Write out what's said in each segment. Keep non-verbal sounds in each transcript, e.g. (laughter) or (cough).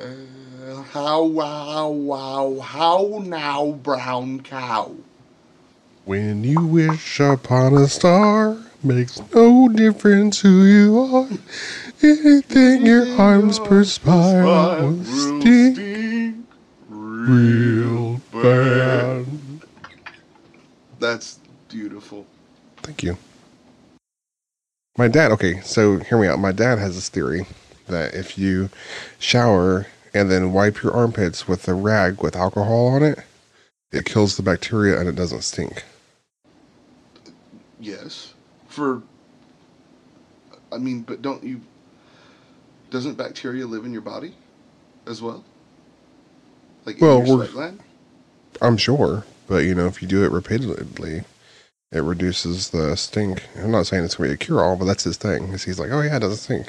Uh, how, wow, wow, how now, brown cow? When you wish upon a star, makes no difference who you are. Anything your arms perspire will sting real bad. That's beautiful. Thank you. My dad, okay, so hear me out. My dad has this theory that if you shower and then wipe your armpits with a rag with alcohol on it, it kills the bacteria and it doesn't stink. Yes. For, I mean, but don't you, doesn't bacteria live in your body as well? Like Well, in your we're- sweat gland? I'm sure, but you know, if you do it repeatedly, it reduces the stink. I'm not saying it's gonna be a cure all, but that's his thing. Is he's like, oh yeah, it doesn't stink.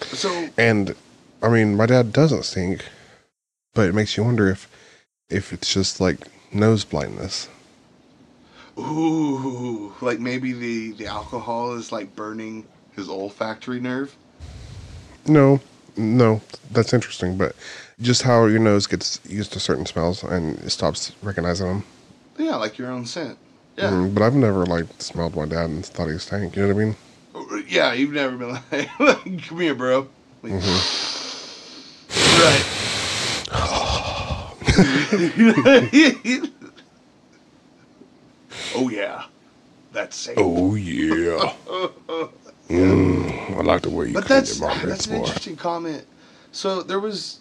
So, And I mean, my dad doesn't stink, but it makes you wonder if if it's just like nose blindness. ooh, like maybe the, the alcohol is like burning his olfactory nerve? No, no, that's interesting, but just how your nose gets used to certain smells and it stops recognizing them. Yeah, like your own scent. Yeah. Mm, but I've never like smelled my dad and thought he stank. You know what I mean? Yeah, you've never been like, (laughs) come here, bro. Like, (laughs) Right. (laughs) oh, yeah. That's safe. Oh yeah. mm, I like the way you but that's your that's an boy. interesting comment. So there was,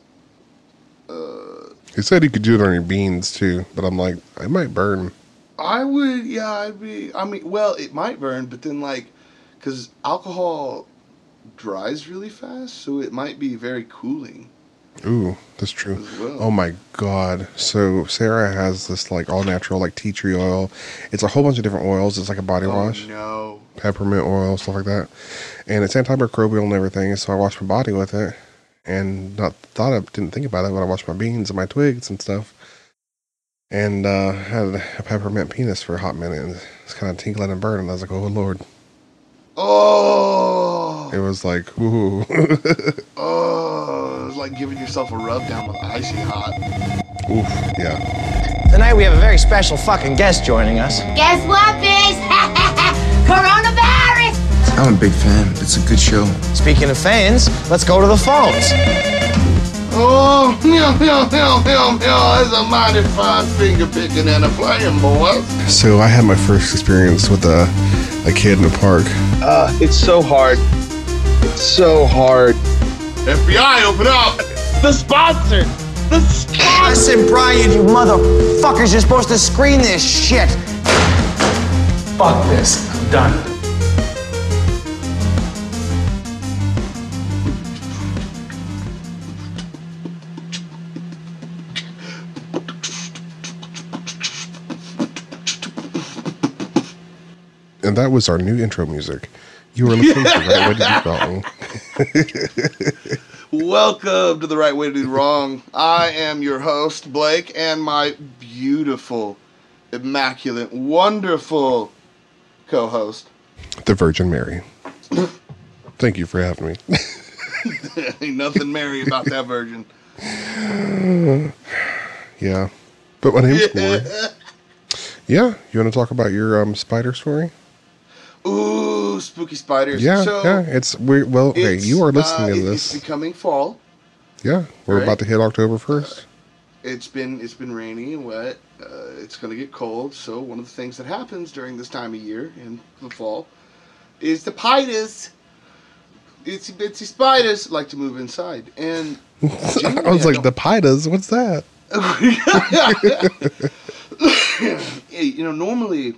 uh, He said he could do it on your beans too, but I'm like, it might burn. I would, yeah, I'd be, I mean, well, it might burn, but then like, because alcohol dries really fast, so it might be very cooling Ooh, that's true. well. Oh my god. So Sarah has this like all natural like tea tree oil. It's a whole bunch of different oils. It's like a body Oh, wash. no. Peppermint oil, stuff like that. And it's antimicrobial and everything. So I wash my body with it. And not thought I didn't think about it when I washed my beans and my twigs and stuff. And uh had a peppermint penis for a hot minute and it's kind of tinkling and burning. I was like, oh lord. Oh, It was like, ooh. (laughs) oh, it's like giving yourself a rub down with icy hot. Oof, yeah. Tonight we have a very special fucking guest joining us. Guess what, bitch? (laughs) Coronavirus! I'm a big fan. It's a good show. Speaking of fans, let's go to the phones. Oh, yeah, yeah, yeah, yeah, yeah. That's a mighty fine finger picking and a playing, boys. So I had my first experience with a, a kid in a park. Uh, it's so hard. It's so hard. FBI, open up. The sponsor! The sponsor! Listen, Brian, you motherfuckers, you're supposed to screen this shit. Fuck this. I'm done. That was our new intro music. You were listening to Right Way to Be (laughs) Wrong. Welcome to the right way to do wrong. I am your host, Blake, and my beautiful, immaculate, wonderful co-host. The Virgin Mary. Thank you for having me. (laughs) Ain't nothing merry about that virgin. (sighs) yeah. But my name's Corey. (laughs) Yeah. You want to talk about your um, spider story? Ooh, spooky spiders. Yeah. so yeah. It's we well. It's, you are listening uh, to this. It's becoming fall. yeah. We're right. about to hit October first. It's been it's been rainy and wet. Uh, it's going to get cold. So one of the things that happens during this time of year in the fall is the spiders, itsy bitsy spiders, like to move inside. And (laughs) I was like the pitas. What's that? (laughs) (laughs) You know, normally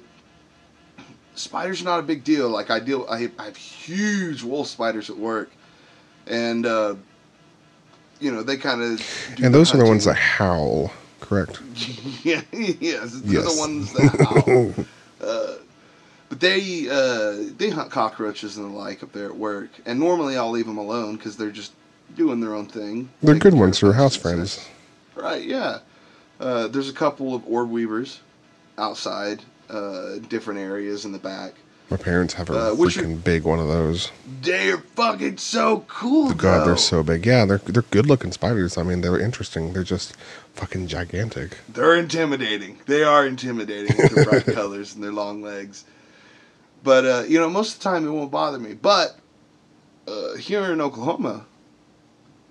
spiders are not a big deal. Like I deal, I, I have huge wolf spiders at work, and uh, you know they kind of. And those are the ones that howl. Correct. (laughs) yeah, yes, they're the ones that howl. (laughs) uh, but they uh, they hunt cockroaches and the like up there at work, and normally I'll leave them alone because they're just doing their own thing. They're good ones. They're house friends. Right, yeah. Uh, there's a couple of orb weavers outside, uh, different areas in the back. My parents have a Uh, freaking big one of those. They're fucking so cool. God, though. they're so big. Yeah, they're they're good looking spiders. I mean, they're interesting. They're just fucking gigantic. They're intimidating. They are intimidating with their bright (laughs) colors and their long legs. But uh, you know, most of the time it won't bother me. But uh, here in Oklahoma,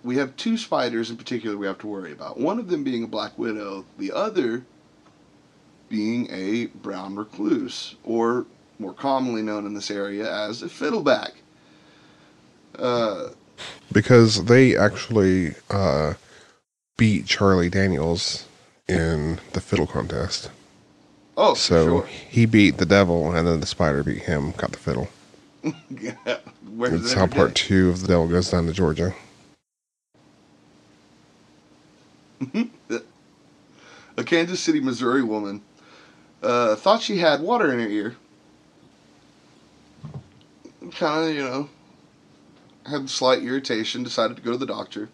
we have two spiders in particular we have to worry about. One of them being a black widow, the other being a brown recluse, or more commonly known in this area as a fiddleback. Uh, Because they actually uh, beat Charlie Daniels in the fiddle contest. oh, So sure. he beat the devil, and then the spider beat him, got the fiddle. (laughs) Where's That's how part day? two of the devil goes down to Georgia. (laughs) a Kansas City, Missouri woman uh, thought she had water in her ear. Kind of, you know, had slight irritation. Decided to go to the doctor.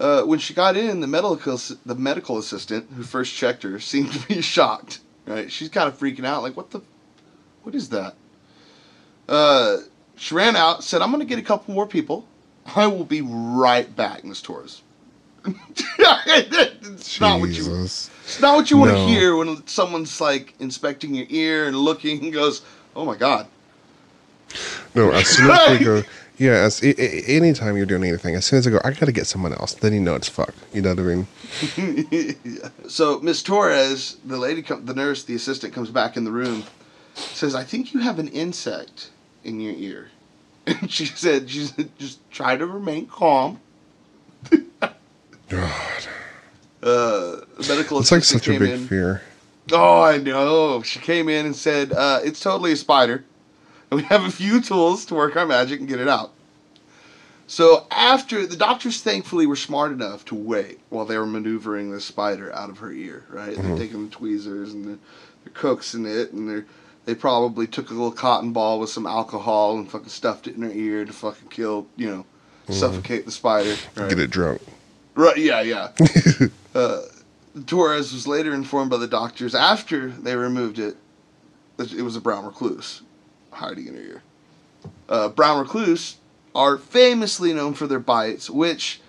Uh, when she got in, the medical the medical assistant who first checked her seemed to be (laughs) shocked. Right, she's kind of freaking out. Like, what the, what is that? Uh, she ran out, said, "I'm going to get a couple more people. I will be right back, Miss Torres." It's not what you it's not what you want to No. hear when someone's like inspecting your ear and looking and goes, "Oh my god." No, as (laughs) soon as we go, yeah, as a- a- anytime you're doing anything, as soon as I go, I gotta get someone else. Then you know it's fucked. You know what I mean? (laughs) So Miss Torres, the lady, com- the nurse, the assistant comes back in the room, says, "I think you have an insect in your ear." (laughs) And she said, "She said, just try to remain calm." God, Uh, the medical it's like such a big in. fear. Oh, I know. She came in and said, uh, "It's totally a spider, and we (laughs) have a few tools to work our magic and get it out." So after the doctors, thankfully, were smart enough to wait while they were maneuvering this spider out of her ear. Right? They're taking the tweezers and they're, they're coaxing it, and they're they probably took a little cotton ball with some alcohol and fucking stuffed it in her ear to fucking kill, you know, suffocate the spider. Right? Get it drunk. Right, yeah, yeah. (laughs) uh, Torres was later informed by the doctors after they removed it that it was a brown recluse hiding in her ear. Uh, brown recluse are famously known for their bites, which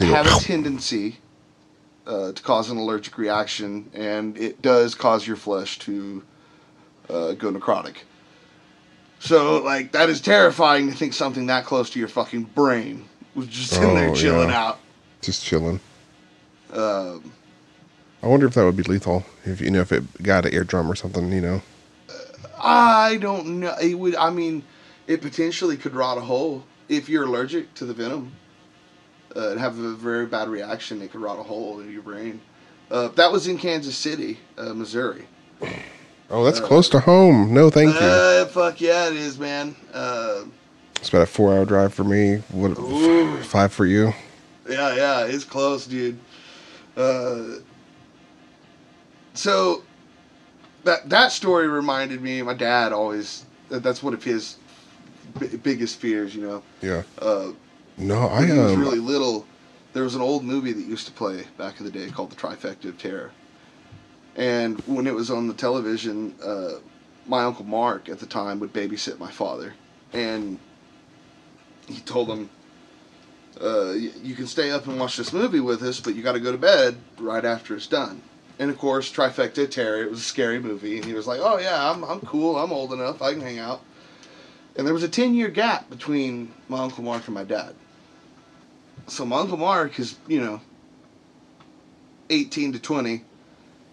have a tendency uh, to cause an allergic reaction, and it does cause your flesh to uh, go necrotic. So, like, that is terrifying to think something that close to your fucking brain was just in there Oh, chilling yeah. out. just chilling. Um, I wonder if that would be lethal. If you know, if it got an eardrum or something, you know. I don't know. It would. I mean, it potentially could rot a hole if you're allergic to the venom uh, and have a very bad reaction. It could rot a hole in your brain. Uh, that was in Kansas City, uh, Missouri. Oh, that's close to home. No, thank you. Uh, fuck yeah, it is, man. It's about a four-hour drive for me. What? Ooh. Five for you. yeah, yeah, it's close, dude. Uh, so that that story reminded me. My dad always. That, that's one of his b- biggest fears, you know. Yeah. Uh, No, I when he was um. really little, there was an old movie that used to play back in the day called The Trifecta of Terror. And when it was on the television, uh, my uncle Mark at the time would babysit my father, and he told him, uh, "You can stay up and watch this movie with us, but you got to go to bed right after it's done." And of course, Trifecta Terry. It was a scary movie, and he was like, "Oh yeah, I'm I'm cool. I'm old enough. I can hang out." And there was a ten year gap between my uncle Mark and my dad. So my uncle Mark is, you know, eighteen to twenty,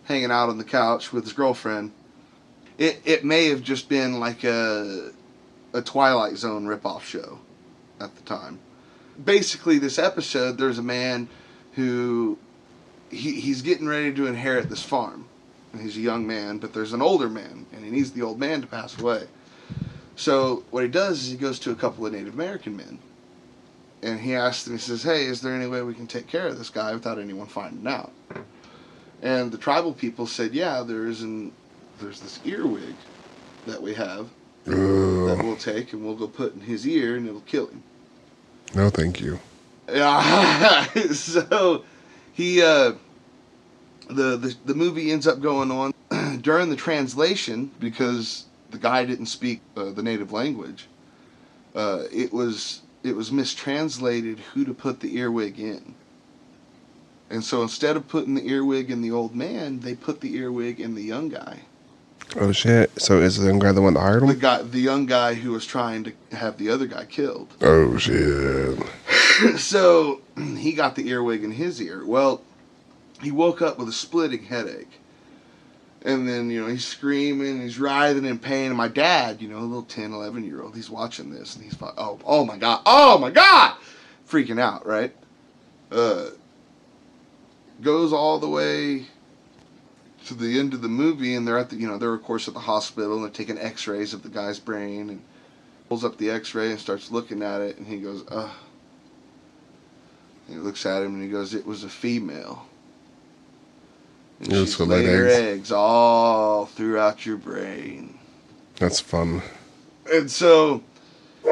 hanging out on the couch with his girlfriend. It it may have just been like a a Twilight Zone ripoff show at the time. Basically, this episode, there's a man who he, he's getting ready to inherit this farm. And he's a young man, but there's an older man, and he needs the old man to pass away. So what he does is he goes to a couple of Native American men, and he asks them. He says, "Hey, is there any way we can take care of this guy without anyone finding out?" And the tribal people said, "Yeah, there is an there's this earwig that we have that we'll take and we'll go put in his ear and it'll kill him." no, thank you. (laughs) So he uh the, the the movie ends up going on (clears throat) during the translation because the guy didn't speak uh, the native language. Uh, it was it was mistranslated who to put the earwig in. And so instead of putting the earwig in the old man, they put the earwig in the young guy. Oh shit! So is the young guy the one that hired him? The guy, the young guy who was trying to have the other guy killed. Oh shit! (laughs) so he got the earwig in his ear. Well, he woke up with a splitting headache. And then, you know, he's screaming, he's writhing in pain. And my dad, you know, a little 10, 11 year old, he's watching this and he's like, oh, oh my God, oh my God! Freaking out, right? Uh, goes all the way to the end of the movie and they're at the, you know, they're of course at the hospital and they're taking x rays of the guy's brain and pulls up the x ray and starts looking at it and he goes, ugh. And he looks at him and he goes, "It was a female." And It she's laid her eggs. eggs all throughout your brain, That's fun. and so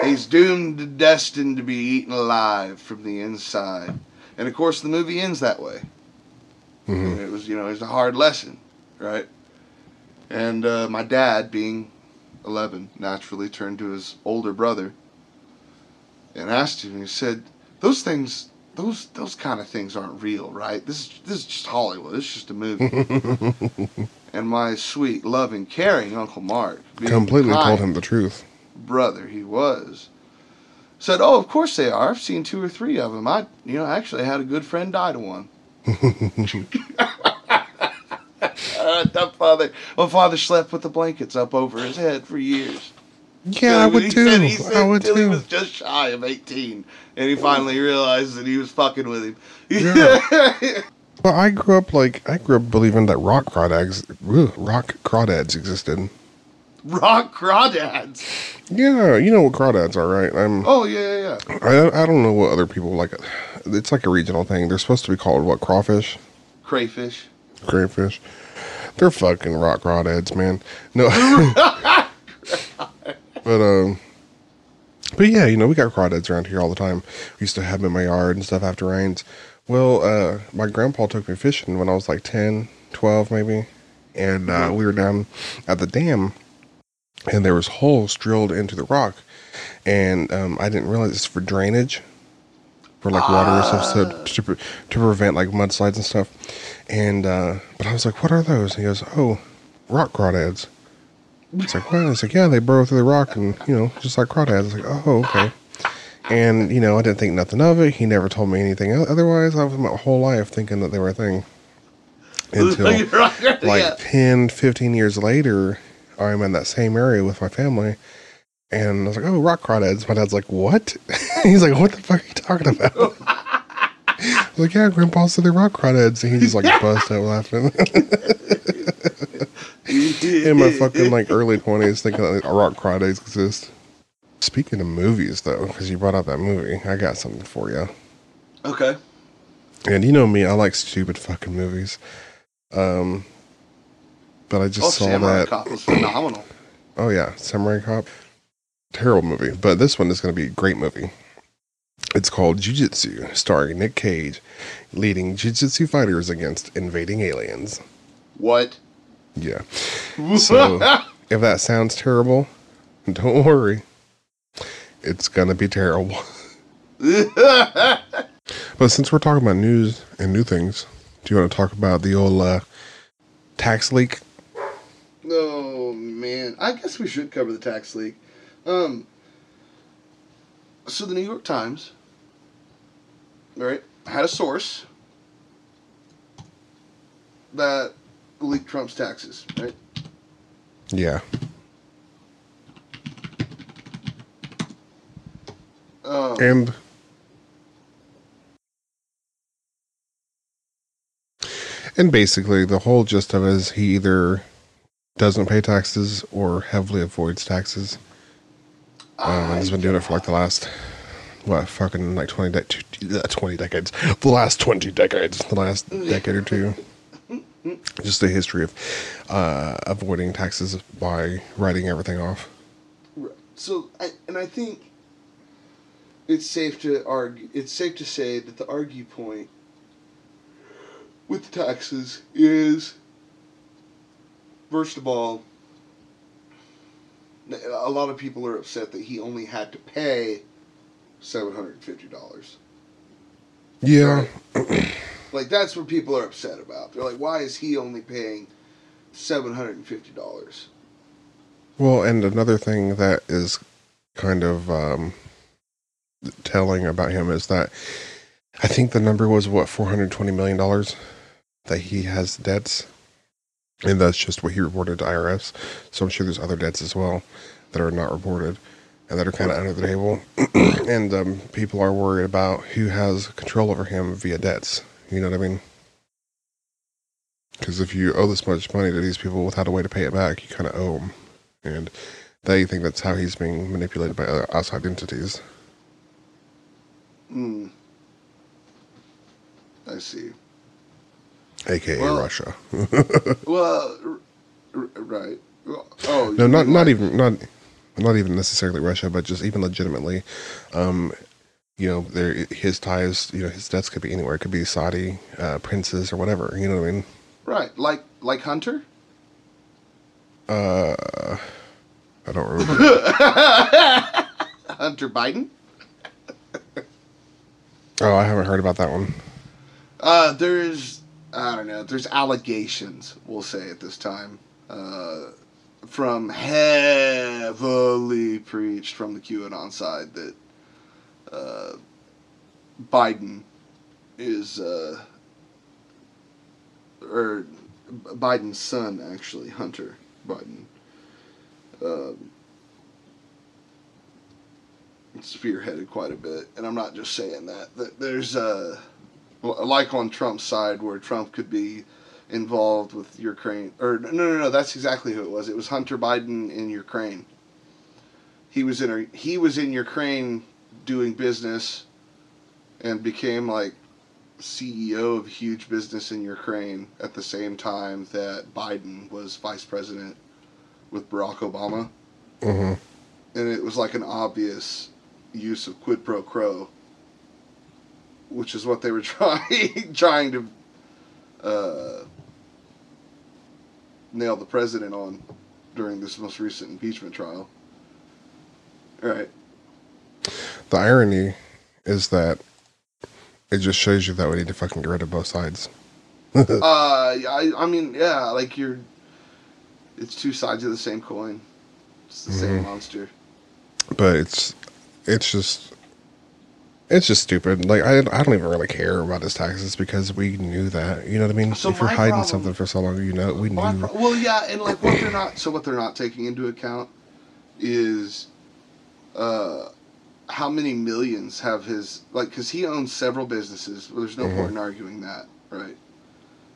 he's doomed, and destined to be eaten alive from the inside. And of course, the movie ends that way. hmm it was, you know, it's a hard lesson, right? And uh, my dad, being 11, naturally turned to his older brother and asked him. He said, "Those things, those those kind of things aren't real, right? This is this is just Hollywood. It's just a movie." (laughs) and my sweet, loving, caring Uncle Mark, Completely kind told him the truth. brother he was, said, "Oh, of course they are. I've seen two or three of them. I, you know, actually had a good friend die to one." (laughs) That father, my father slept with the blankets up over his head for years. Yeah, I would he too. Said, he said I would till he was just shy of eighteen, and he finally realized that he was fucking with him. Yeah. (laughs) Well, I grew up like I grew up believing that rock crawdads, ugh, rock crawdads existed. Rock crawdads. Yeah, you know what crawdads are, right? I'm. Oh yeah, yeah, yeah. I I don't know what other people like. It's like a regional thing. They're supposed to be called what crawfish, Crayfish. crayfish. They're fucking rock crawdads, man. No. (laughs) but um. But yeah, you know, we got crawdads around here all the time. We used to have them in my yard and stuff after rains. Well, uh, my grandpa took me fishing when I was like 10, 12 maybe. And uh, we were down at the dam and there was holes drilled into the rock. And um, I didn't realize it's for drainage, for like water and stuff, so to, pre- to prevent like mudslides and stuff. And, uh, but I was like, what are those? And he goes, oh, rock crawdads. It's like, what? It's like, yeah, they burrow through the rock and, you know, just like crawdads. It's like, oh, okay. And, you know, I didn't think nothing of it. He never told me anything otherwise. I was my whole life thinking that they were a thing. (laughs) Until like yeah. 10, 15 years later, I'm in that same area with my family. And I was like, oh, rock crawdads. My dad's like, what? (laughs) He's like, what the fuck are you talking about? I was (laughs) like, yeah, Grandpa said they're rock crawdads. And he just like (laughs) bust out laughing. in my fucking like early 20s thinking that like, rock crawdads exist. Speaking of movies, though, because you brought up that movie, I got something for you. Okay. And you know me, I like stupid fucking movies. Um, but I just Oh, saw Samurai that. Cop was phenomenal. (clears throat) Oh yeah, Samurai Cop. Terrible movie, but this one is going to be a great movie. It's called Jiu-Jitsu, starring Nick Cage, leading jiu-jitsu fighters against invading aliens. What? Yeah. So (laughs) if that sounds terrible, don't worry. It's going to be terrible. (laughs) But since we're talking about news and new things, do you want to talk about the old uh, tax leak? Oh man, I guess we should cover the tax leak. Um, so the New York Times, right, had a source that leaked Trump's taxes, right? Yeah. Um, And and basically the whole gist of it is he either doesn't pay taxes or heavily avoids taxes. Um, and he's been doing it for like the last what fucking like 20 de- uh, 20 decades. The last 20 decades. The last decade or two. Just the history of uh, avoiding taxes by writing everything off. So, I, and I think it's safe to argue. It's safe to say that the argue point with taxes is, first of all, a lot of people are upset that he only had to pay seven hundred and fifty dollars. Yeah, (clears throat) Like that's what people are upset about. They're like, why is he only paying seven hundred and fifty dollars? Well, and another thing that is kind of um, telling about him is that I think the number was what four hundred twenty million dollars that he has debts, and that's just what he reported to IRS. So I'm sure there's other debts as well that are not reported and that are kind of under the table, (clears throat) and um, people are worried about who has control over him via debts. You know what I mean? Because if you owe this much money to these people without a way to pay it back, you kind of owe them and they think that's how he's being manipulated by other outside entities. Hmm. I see. Aka Well- Russia. (laughs) Well, r- r- right. Oh no, not not like- even not not even necessarily Russia, but just even legitimately. Um, you know, there his ties. You know, his debts could be anywhere. It could be Saudi uh, princes or whatever. You know what I mean? right, like like Hunter. Uh, I don't (laughs) remember. Hunter Biden. oh, I haven't heard about that one. Uh, there's I don't know. There's allegations. We'll say at this time. Uh, from heavily preached from the QAnon side that uh, Biden is uh, or Biden's son actually Hunter Biden um, spearheaded quite a bit, and I'm not just saying that. There's uh, well, like on Trump's side where Trump could be involved with Ukraine, or no, no, no, that's exactly who it was. It was Hunter Biden in Ukraine. He was in a, he was in Ukraine doing business, and became like CEO of huge business in Ukraine at the same time that Biden was vice president with Barack Obama hmm and it was like an obvious use of quid pro quo, which is what they were (laughs) trying trying to uh, nail the president on during this most recent impeachment trial. Right. The irony is that it just shows you that we need to fucking get rid of both sides. (laughs) uh, I I mean, yeah, like you're. It's two sides of the same coin. It's the same monster. but it's it's just it's just stupid. Like I I don't even really care about his taxes because we knew that. You know what I mean? So if you're hiding problem- something for so long, you know we knew. pro- well, yeah, and like what they're not. So what they're not taking into account is uh, how many millions have his like because he owns several businesses. Well, there's no Mhm. point in arguing that, right?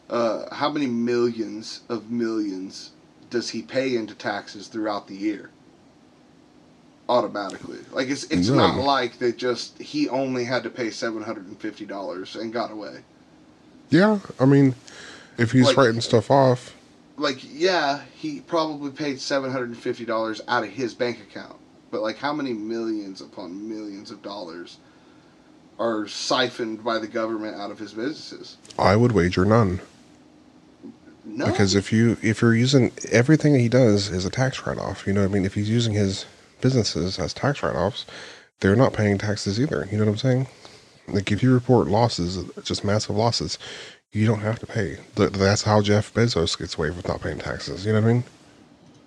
Uh, how many millions of millions does he pay into taxes throughout the year? Automatically, like it's it's not like that. Just he only had to pay seven hundred and fifty dollars and got away. Yeah, I mean, if he's Like- writing stuff off, like yeah he probably paid $750 out of his bank account but like how many millions upon millions of dollars are siphoned by the government out of his businesses I would wager none. no Because if you if you're using everything he does is a tax write off, you know what I mean? If he's using his businesses as tax write offs, they're not paying taxes either. You know what I'm saying? Like if you report losses, just massive losses, you don't have to pay. That's how Jeff Bezos gets away with not paying taxes. You know what I mean?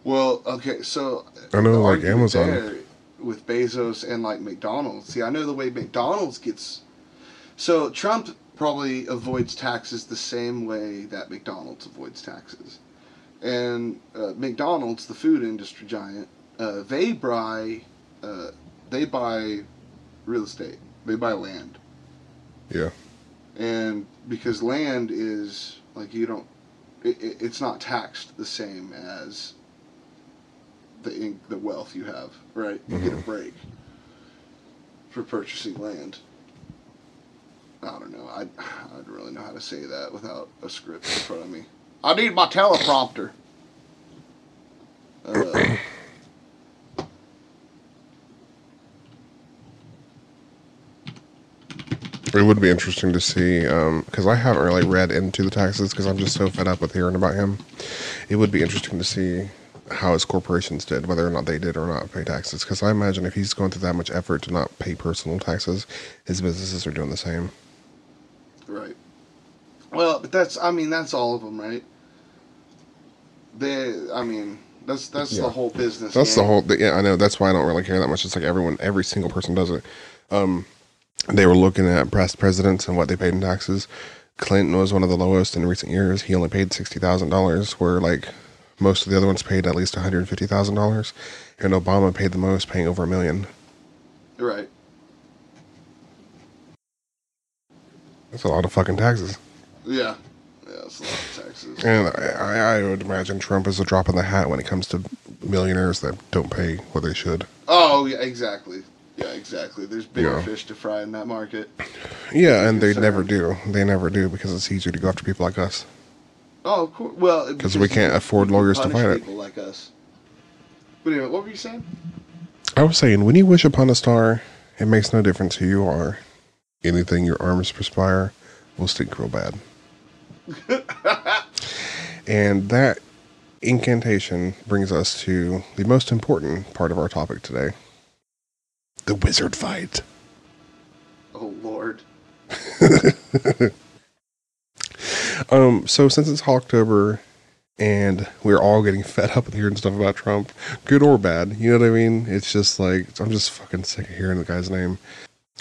well okay so I know, like, Amazon. with bezos and like mcdonald's see i know the way mcdonald's gets so trump probably avoids taxes the same way that mcdonald's avoids taxes and uh, mcdonald's the food industry giant uh, they buy uh, they buy real estate. They buy land. Yeah. and because land is like you don't it, it, it's not taxed the same as the the wealth you have right? You get a break for purchasing land. I don't know. I i don't really know how to say that without a script in front of me. I need my teleprompter. Uh, (clears throat) It would be interesting to see because I haven't really read into the taxes because I'm just so fed up with hearing about him. It would be interesting to see how his corporations did, whether or not they did or not pay taxes. Because I imagine if he's going through that much effort to not pay personal taxes, his businesses are doing the same. Right. Well, but that's I mean that's all of them, right? They, I mean, that's that's Yeah. the whole business. That's the whole. Yeah, I know. That's why I don't really care that much. It's like everyone, every single person does it. Um, they were looking at past presidents and what they paid in taxes. Clinton was one of the lowest in recent years. He only paid sixty thousand dollars, where like most of the other ones paid at least one hundred fifty thousand dollars, and Obama paid the most, paying over a million. Right. That's a lot of fucking taxes. Yeah. Yeah, it's a lot of taxes. And I, I would imagine Trump is a drop in the hat when it comes to millionaires that don't pay what they should. Oh yeah, exactly. Yeah, exactly. There's bigger Yeah. fish to fry in that market. Yeah, and they never do. They never do because it's easier to go after people like us. Oh, of course. Well, 'Cause we can't afford lawyers to fight it. People like us. But anyway, what were you saying? I was saying, when you wish upon a star, it makes no difference who you are. Anything your arms perspire will stink real bad. (laughs) and that incantation brings us to the most important part of our topic today the wizard fight. Oh Lord. (laughs) Um, so since it's October and we're all getting fed up with hearing stuff about Trump, good or bad, you know what I mean? It's just like I'm just fucking sick of hearing the guy's name.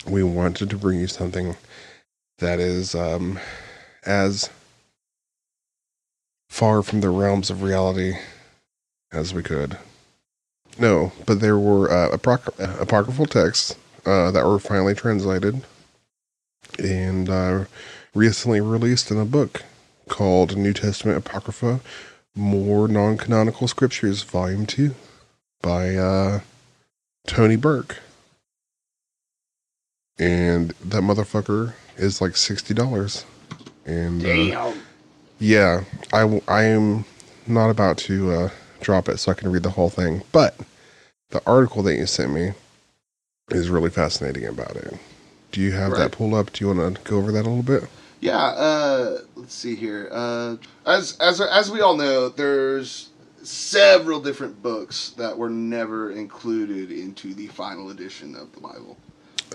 We wanted to bring you something that is um as far from the realms of reality as we could. No, but there were uh, uh, apocryphal texts uh, that were finally translated and uh, recently released in a book called New Testament Apocrypha More Non Canonical Scriptures, Volume 2 by uh, Tony Burke. And that motherfucker is like $60. And uh, Damn. yeah, I, w- I am not about to uh, drop it so I can read the whole thing. But the article that you sent me is really fascinating about it. Do you have Right. that pulled up? Do you want to go over that a little bit? Yeah, uh, let's see here. Uh, as as as we all know, there's several different books that were never included into the final edition of the Bible.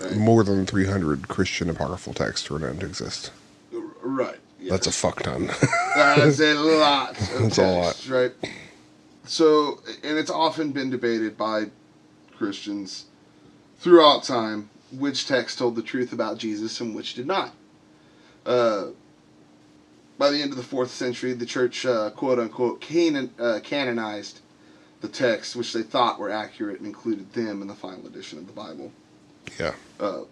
Right. More than 300 Christian apocryphal texts were known to exist. Right. yeah. That's a fuck ton. (laughs) That's a lot. That's a lot. right? So, and it's often been debated by Christians throughout time which text told the truth about Jesus and which did not. Uh, by the end of the fourth century, the church, uh, quote unquote, canon, uh, canonized the texts which they thought were accurate and included them in the final edition of the Bible. yeah. Uh,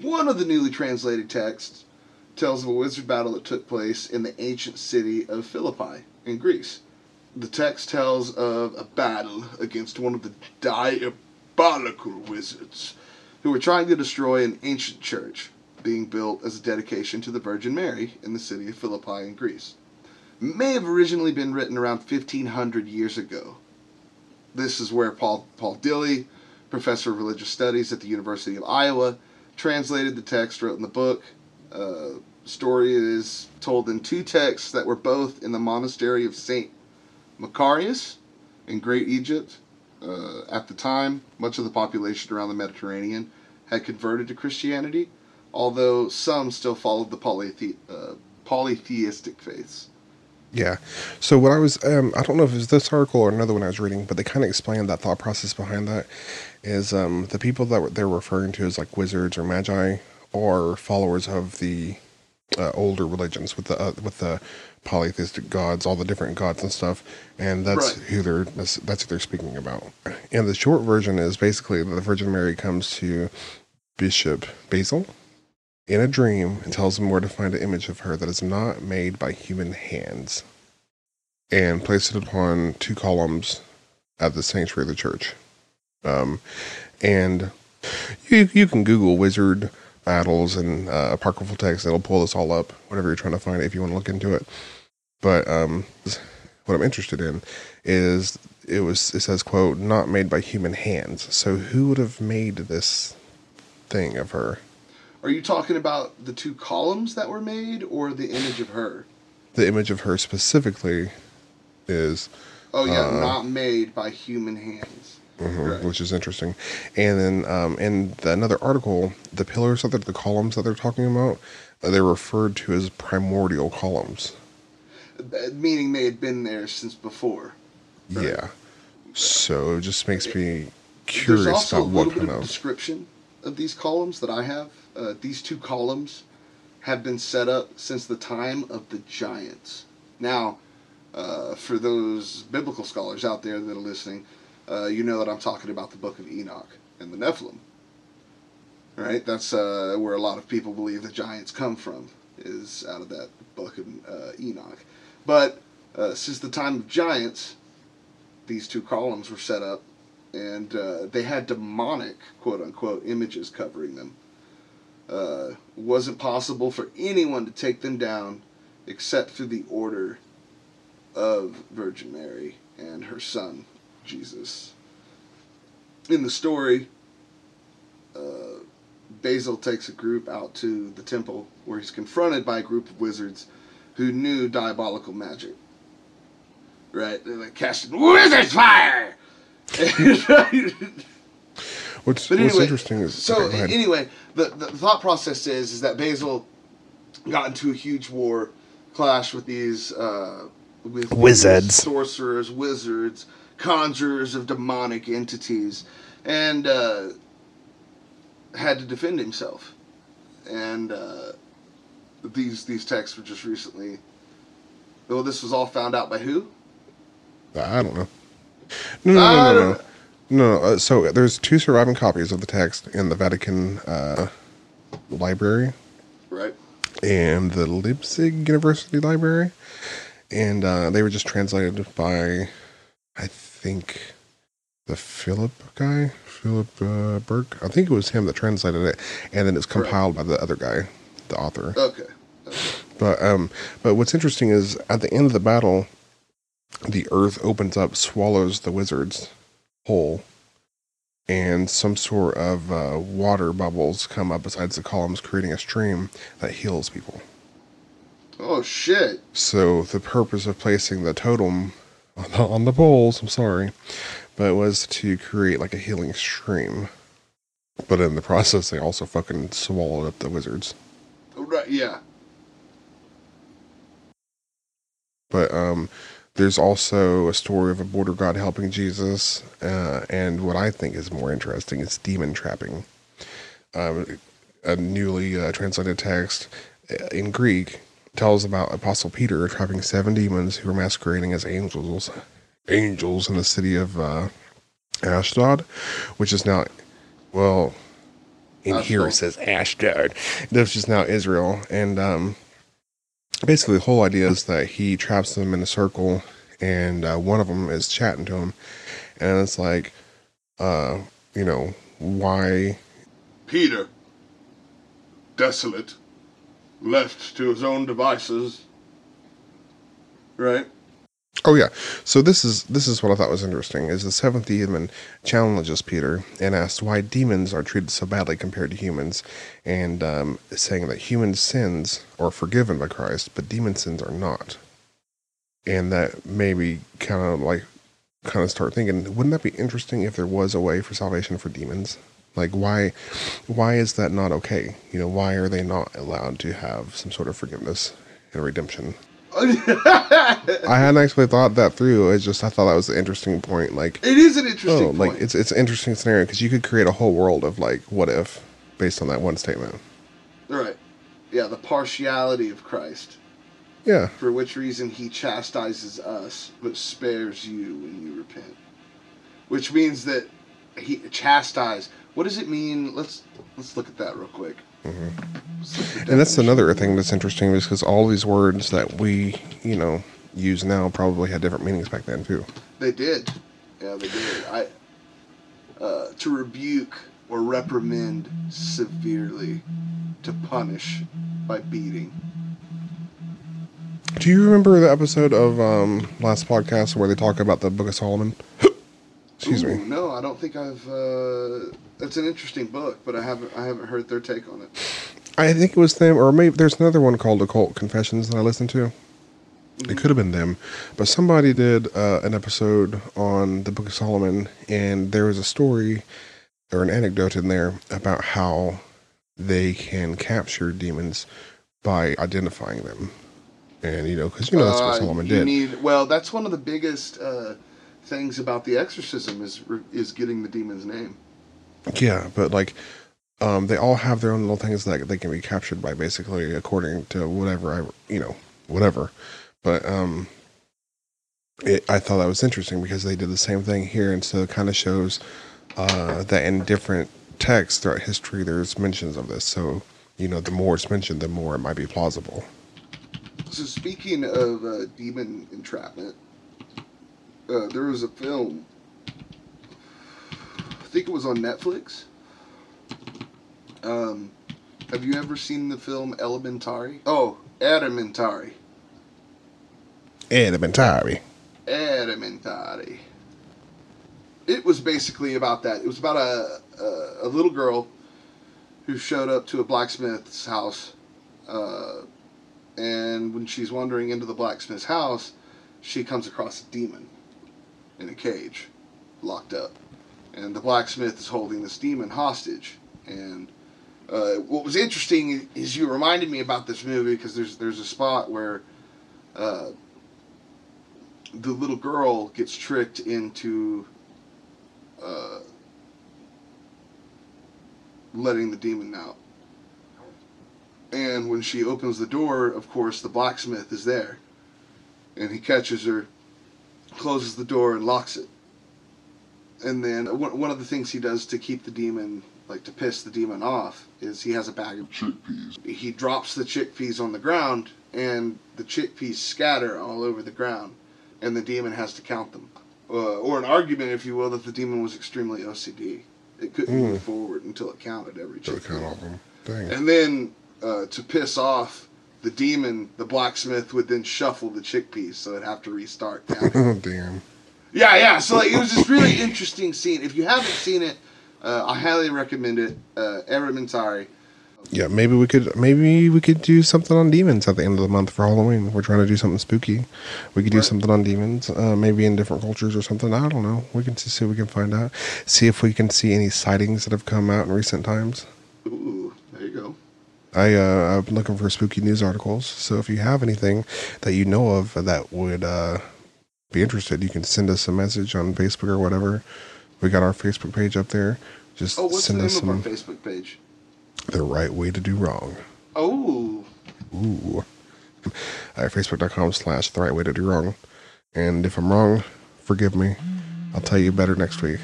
one of the newly translated texts tells of a wizard battle that took place in the ancient city of Philippi in Greece. The text tells of a battle against one of the diabolical wizards who were trying to destroy an ancient church being built as a dedication to the Virgin Mary in the city of Philippi in Greece. It may have originally been written around 1500 years ago. This is where Paul, Paul Dilley, professor of religious studies at the University of Iowa, translated the text, wrote in the book. Uh, story is told in two texts that were both in the monastery of Saint Macarius in Great Egypt. Uh, at the time, much of the population around the Mediterranean had converted to Christianity, although some still followed the polythe- uh, polytheistic faiths. Yeah. So what I was, um, I don't know if it was this article or another one I was reading, but they kind of explained that thought process behind that. Is um, the people that they're referring to as like wizards or magi are followers of the uh, older religions with the uh, with the polytheistic gods, all the different gods and stuff, and that's Right. who they're that's, that's who they're speaking about. And the short version is basically that the Virgin Mary comes to Bishop Basil in a dream and tells him where to find an image of her that is not made by human hands and place it upon two columns at the sanctuary of the church. Um, and you, you can Google wizard battles and uh, apocryphal text. It'll pull this all up, whatever you're trying to find if you want to look into it. But um, what I'm interested in is it was it says quote not made by human hands. So who would have made this thing of her? Are you talking about the two columns that were made or the image of her? the image of her specifically is Oh yeah, Uh, not made by human hands. Mhm, Right. which is interesting. And then um, in the, another article, the pillars that they're, the columns that they're talking about, uh, they're referred to as primordial columns. Meaning they had been there since before. Right. Yeah. So it just makes me There's curious also a about little what kind of of. description of these columns that I have. Uh, these two columns have been set up since the time of the giants. Now, uh, for those biblical scholars out there that are listening, uh, you know that I'm talking about the book of Enoch and the Nephilim. Right? That's uh, where a lot of people believe the giants come from, is out of that book of uh, Enoch. But uh, since the time of giants, these two columns were set up and uh, they had demonic quote unquote images covering them. Uh, wasn't possible for anyone to take them down except through the order of Virgin Mary and her son Jesus. In the story, uh, Basil takes a group out to the temple where he's confronted by a group of wizards who knew diabolical magic. Right? They're like casting wizard's fire! (laughs) What's, But what's interesting is. so okay, anyway, the, the thought process is is that Basil got into a huge war clash with these uh, with Wizards. these sorcerers, wizards, conjurers of demonic entities, and uh, had to defend himself. And uh, these these texts were just recently. Well, this was all found out by who? I don't know. No, no, no, no, no. No, no. Uh, so there's two surviving copies of the text in the Vatican uh, library Right. and the Leipzig University Library, and uh, they were just translated by, I think, the Philip guy, Philip uh, Burke. I think it was him that translated it, and then it's compiled by the other guy, the author. Okay. But um, but what's interesting is at the end of the battle, the earth opens up, swallows the wizards whole, and some sort of uh, water bubbles come up besides the columns, creating a stream that heals people. Oh shit. So the purpose of placing the totem on the, poles, I'm sorry, but it was to create like a healing stream. But in the process, they also fucking swallowed up the wizards. Right. Yeah. But um, there's also a story of a border god helping Jesus, uh, and what I think is more interesting is demon trapping. Um, a newly uh, translated text uh, in Greek tells about Apostle Peter trapping seven demons who were masquerading as angels, angels in the city of uh, Ashdod, which is now, well, in here it says Ashdod, which is now Israel, and um, basically the whole idea is that he traps them in a circle and uh, one of them is chatting to him and it's like uh you know why Peter, desolate, left to his own devices. Right? oh yeah so this is this is what i thought was interesting is the seventh demon challenges peter and asks why demons are treated so badly compared to humans and um, saying that human sins are forgiven by christ but demon sins are not and that maybe kind of like kind of start thinking wouldn't that be interesting if there was a way for salvation for demons like why why is that not okay you know why are they not allowed to have some sort of forgiveness and redemption (laughs) i hadn't actually thought that through it's just i thought that was an interesting point like It is an interesting oh point. like it's it's an interesting scenario because you could create a whole world of like what if based on that one statement right. Yeah, the partiality of Christ, yeah for which reason he chastises us, but spares you when you repent. Which means that he chastise. What does it mean? Let's let's look at that real quick. Let's look at the Mm-hmm. and that's another thing that's interesting is because all these words that we you know use now probably had different meanings back then too They did. Yeah, they did. I uh, to rebuke or reprimand severely, to punish by beating. do you remember the episode of um last podcast where they talk about the book of solomon (gasps) (laughs) excuse Ooh, me No, I don't think I've. Uh, it's an interesting book, but I haven't. I haven't heard their take on it. i think it was them or maybe there's another one called occult confessions that i listened to It could have been them, but somebody did uh, an episode on the Book of Solomon, and there was a story or an anecdote in there about how they can capture demons by identifying them, and you know, because you know that's what Uh, Solomon did. Need, well, that's one of the biggest uh, things about the exorcism is is getting the demon's name. Yeah, but like, um, they all have their own little things that they can be captured by, basically, according to whatever I, you know, whatever. But um, it, I thought that was interesting because they did the same thing here, and so it kind of shows uh, that in different texts throughout history, there's mentions of this. So you know, the more it's mentioned, the more it might be plausible. So speaking of uh, demon entrapment, uh, there was a film. I think it was on Netflix. Um, have you ever seen the film Errementari? Oh, Errementari. Errementari. Errementari. It was basically about that. It was about a, a, a little girl who showed up to a blacksmith's house. Uh, and when she's wandering into the blacksmith's house, she comes across a demon in a cage, locked up. And the blacksmith is holding this demon hostage. And uh, what was interesting is you reminded me about this movie because there's there's a spot where uh, the little girl gets tricked into uh, letting the demon out. And when she opens the door, of course, the blacksmith is there. And he catches her, closes the door, and locks it. And then one one of the things he does to keep the demon, like to piss the demon off, is he has a bag of chickpeas. He drops the chickpeas on the ground, and the chickpeas scatter all over the ground and the demon has to count them. Uh, or an argument, if you will, that the demon was extremely OCD. It couldn't move forward until it counted every So chick. count off them. Dang. And then uh, to piss off the demon, the blacksmith would then shuffle the chickpeas so it'd have to restart (laughs) counting. Oh, damn. yeah, yeah. So like, it was this really interesting scene. If you haven't seen it, uh, I highly recommend it. Uh, Errementari. Yeah, maybe we could maybe we could do something on demons at the end of the month for Halloween. We're trying to do something spooky. We could do something on demons, uh, maybe in different cultures or something. I don't know. We can see, see if we can find out. See if we can see any sightings that have come out in recent times. Ooh, there you go. I uh, I'm looking for spooky news articles. So if you have anything that you know of that would uh, be interested, you can send us a message on Facebook or whatever. We got our Facebook page up there. Just Oh, what's the send name us of our some Facebook page? the right way to do wrong. Oh, Ooh. At facebook.com slash the right way to do wrong. And if I'm wrong, forgive me. I'll tell you better next week.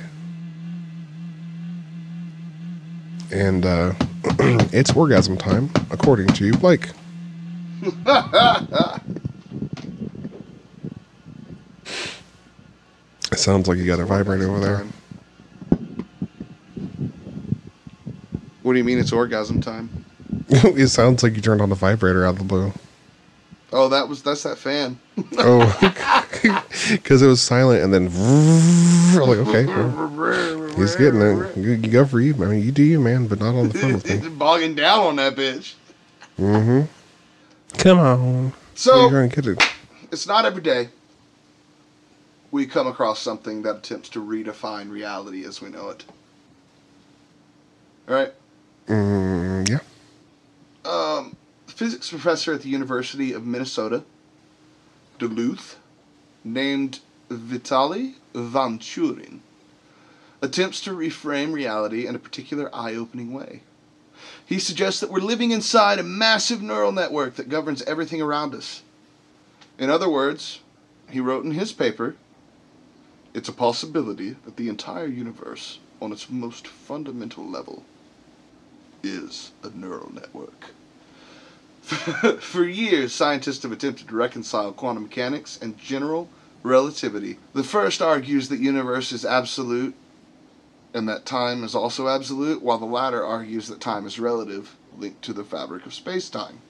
And uh, (clears throat) it's orgasm time, according to you, Blake. it sounds like you got a vibrator over there. What do you mean it's orgasm time? (laughs) it sounds like you turned on the vibrator out of the blue. Oh, that was that's that fan. Oh, (laughs) because it was silent, and then (laughs) like, okay, he's getting it. You, you go for you. I mean, you do you, man, but not on the phone with It's (laughs) me. bogging down on that bitch. Mm-hmm. Come on, So you're gonna get it. it's not every day we come across something that attempts to redefine reality as we know it. All right. Mm, yeah. Um, physics professor at the University of Minnesota, Duluth, named Vitaly Vanchurin, attempts to reframe reality in a particular eye opening way. He suggests that we're living inside a massive neural network that governs everything around us. In other words, he wrote in his paper, it's a possibility that the entire universe, on its most fundamental level, is a neural network. (laughs) For years, scientists have attempted to reconcile quantum mechanics and general relativity. The first argues that universe is absolute and that time is also absolute, while the latter argues that time is relative, linked to the fabric of space-time.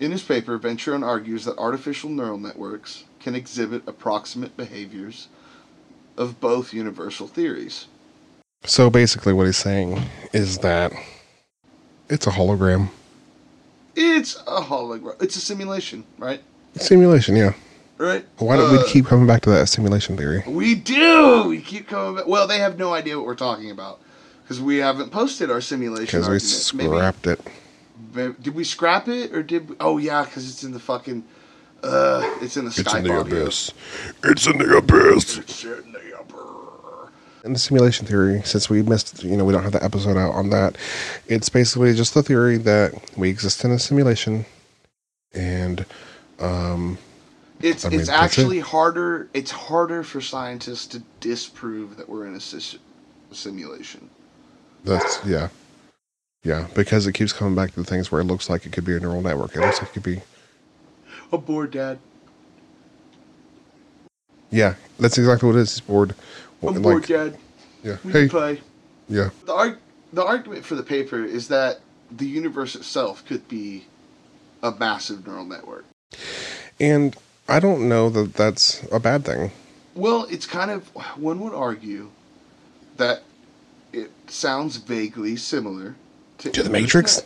In his paper, Vanchurin argues that artificial neural networks can exhibit approximate behaviors of both universal theories. So basically, what he's saying is that it's a hologram. It's a hologram. It's a simulation, right? Simulation, yeah. Right? Why don't Uh, we keep coming back to that simulation theory? We do. We keep coming back. Well, they have no idea what we're talking about because we haven't posted our simulation. Because we argument. Maybe- scrapped it. maybe- did we scrap it or did? We, oh yeah, because it's in the fucking. Uh, it's in the It's Skype in the abyss. It's in the abyss. It's in the upper. And the simulation theory, since we missed, you know, we don't have the episode out on that. It's basically just the theory that we exist in a simulation, and um, It's I mean, it's that's it. actually harder. It's harder for scientists to disprove that we're in a sis- simulation. that's yeah, yeah, because it keeps coming back to the things where it looks like it could be a neural network. It looks like it could be, I'm bored, Dad. yeah, that's exactly what it is. It's bored. I'm Like, bored, Dad. yeah, We hey, can play. yeah, The, arg- the argument for the paper is that the universe itself could be a massive neural network. and I don't know that that's a bad thing. Well, it's kind of one would argue that it sounds vaguely similar to, To the Matrix?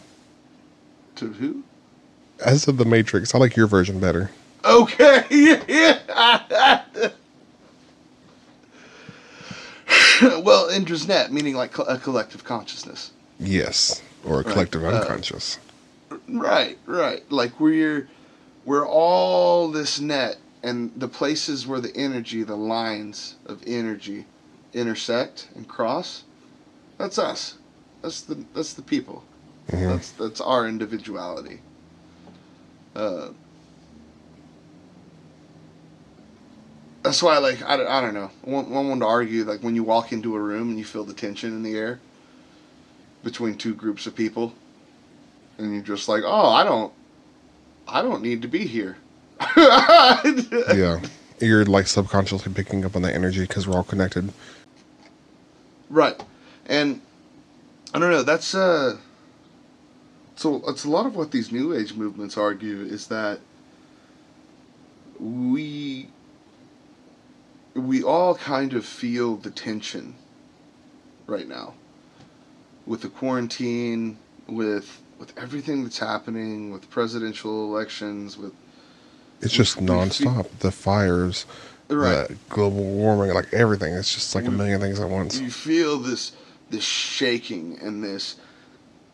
To who? As of the Matrix, I like your version better. Okay. yeah. (laughs) well, Indra's net, meaning like a collective consciousness. Yes, or a Right, collective uh, unconscious. Right, right. Like we're we're all this net, and the places where the energy, the lines of energy, intersect and cross. That's us. That's the that's the people. Mhm. That's that's our individuality. Uh, that's why, like, I, don't- I don't know. One, one would argue, like, when you walk into a room and you feel the tension in the air between two groups of people, and you're just like, oh, I don't, I don't need to be here. (laughs) yeah, you're like subconsciously picking up on that energy because we're all connected. Right. And I don't know, that's uh so it's a lot of what these new age movements argue is that we we all kind of feel the tension right now with the quarantine with with everything that's happening with presidential elections with It's just We- we- nonstop. The fires, right the global warming, like everything. It's just like a million things at once. you feel this this shaking and this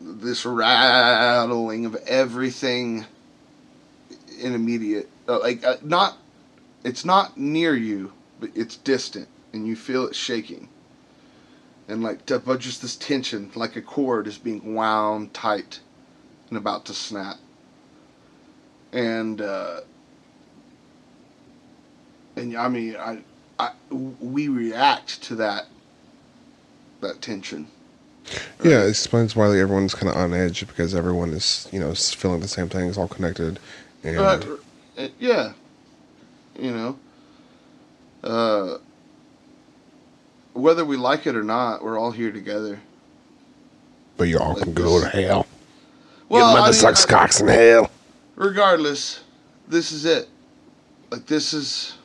this rattling of everything in immediate uh, like uh, not it's not near you but it's distant and you feel it shaking and like but just this tension like a cord is being wound tight and about to snap and uh and i mean i I, we react to that that tension. Yeah, it explains why like, everyone's kind of on edge because everyone is, you know, feeling the same things, all connected. And Uh, yeah, you know, uh, whether we like it or not, we're all here together. but you all can go to hell. Well, Your I mother mean, sucks I- cocks in hell. regardless, this is it. Like this is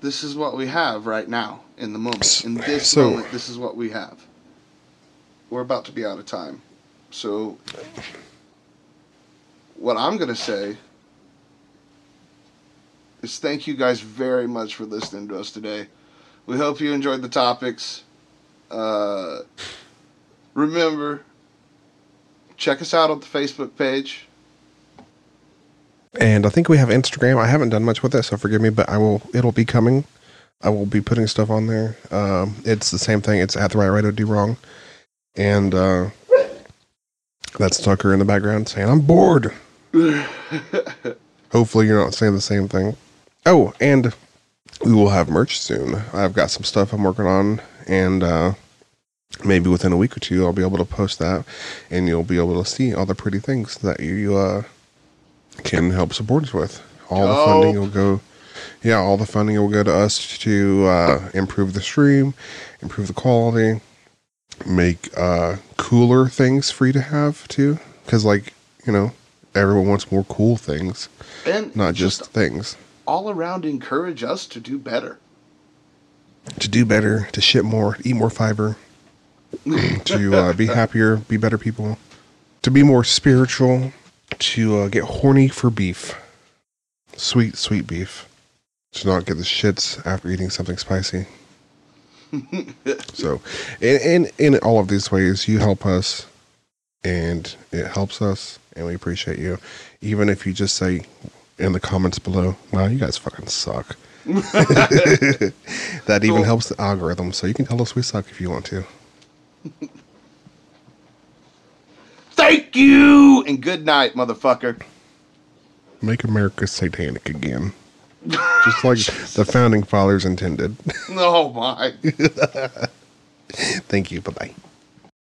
this is what we have right now in the moment. In this So- moment, this is what we have. We're about to be out of time, so what I'm gonna say is thank you guys very much for listening to us today. We hope you enjoyed the topics. Uh, remember, check us out on the Facebook page. And I think we have Instagram. I haven't done much with it, so forgive me, but I will. It'll be coming. I will be putting stuff on there. Um, it's the same thing. It's at the right right or do wrong, and uh, that's Tucker in the background saying, "I'm bored." (laughs) Hopefully, you're not saying the same thing. Oh, and we will have merch soon. I've got some stuff I'm working on, and uh, maybe within a week or two, I'll be able to post that, and you'll be able to see all the pretty things that you uh, can help support us with. All the funding will go, yeah, all the funding will go to us to uh, improve the stream, improve the quality, make uh, cooler things for you to have too. Because, like, you know, everyone wants more cool things, and not just things. all around encourage us to do better. To do better, to ship more, eat more fiber, (clears throat) to uh, be happier, be better people, to be more spiritual, to uh, get horny for beef. sweet, sweet beef. To not get the shits after eating something spicy. (laughs) so, in, in in all of these ways, you help us, and it helps us, and we appreciate you. Even if you just say in the comments below, "Wow, you guys fucking suck." (laughs) (laughs) that even helps the algorithm. So you can tell us we suck if you want to. (laughs) Thank you and good night, motherfucker. Make America satanic again. Just like the founding fathers intended. (laughs) Oh my. (laughs) Thank you. Bye bye.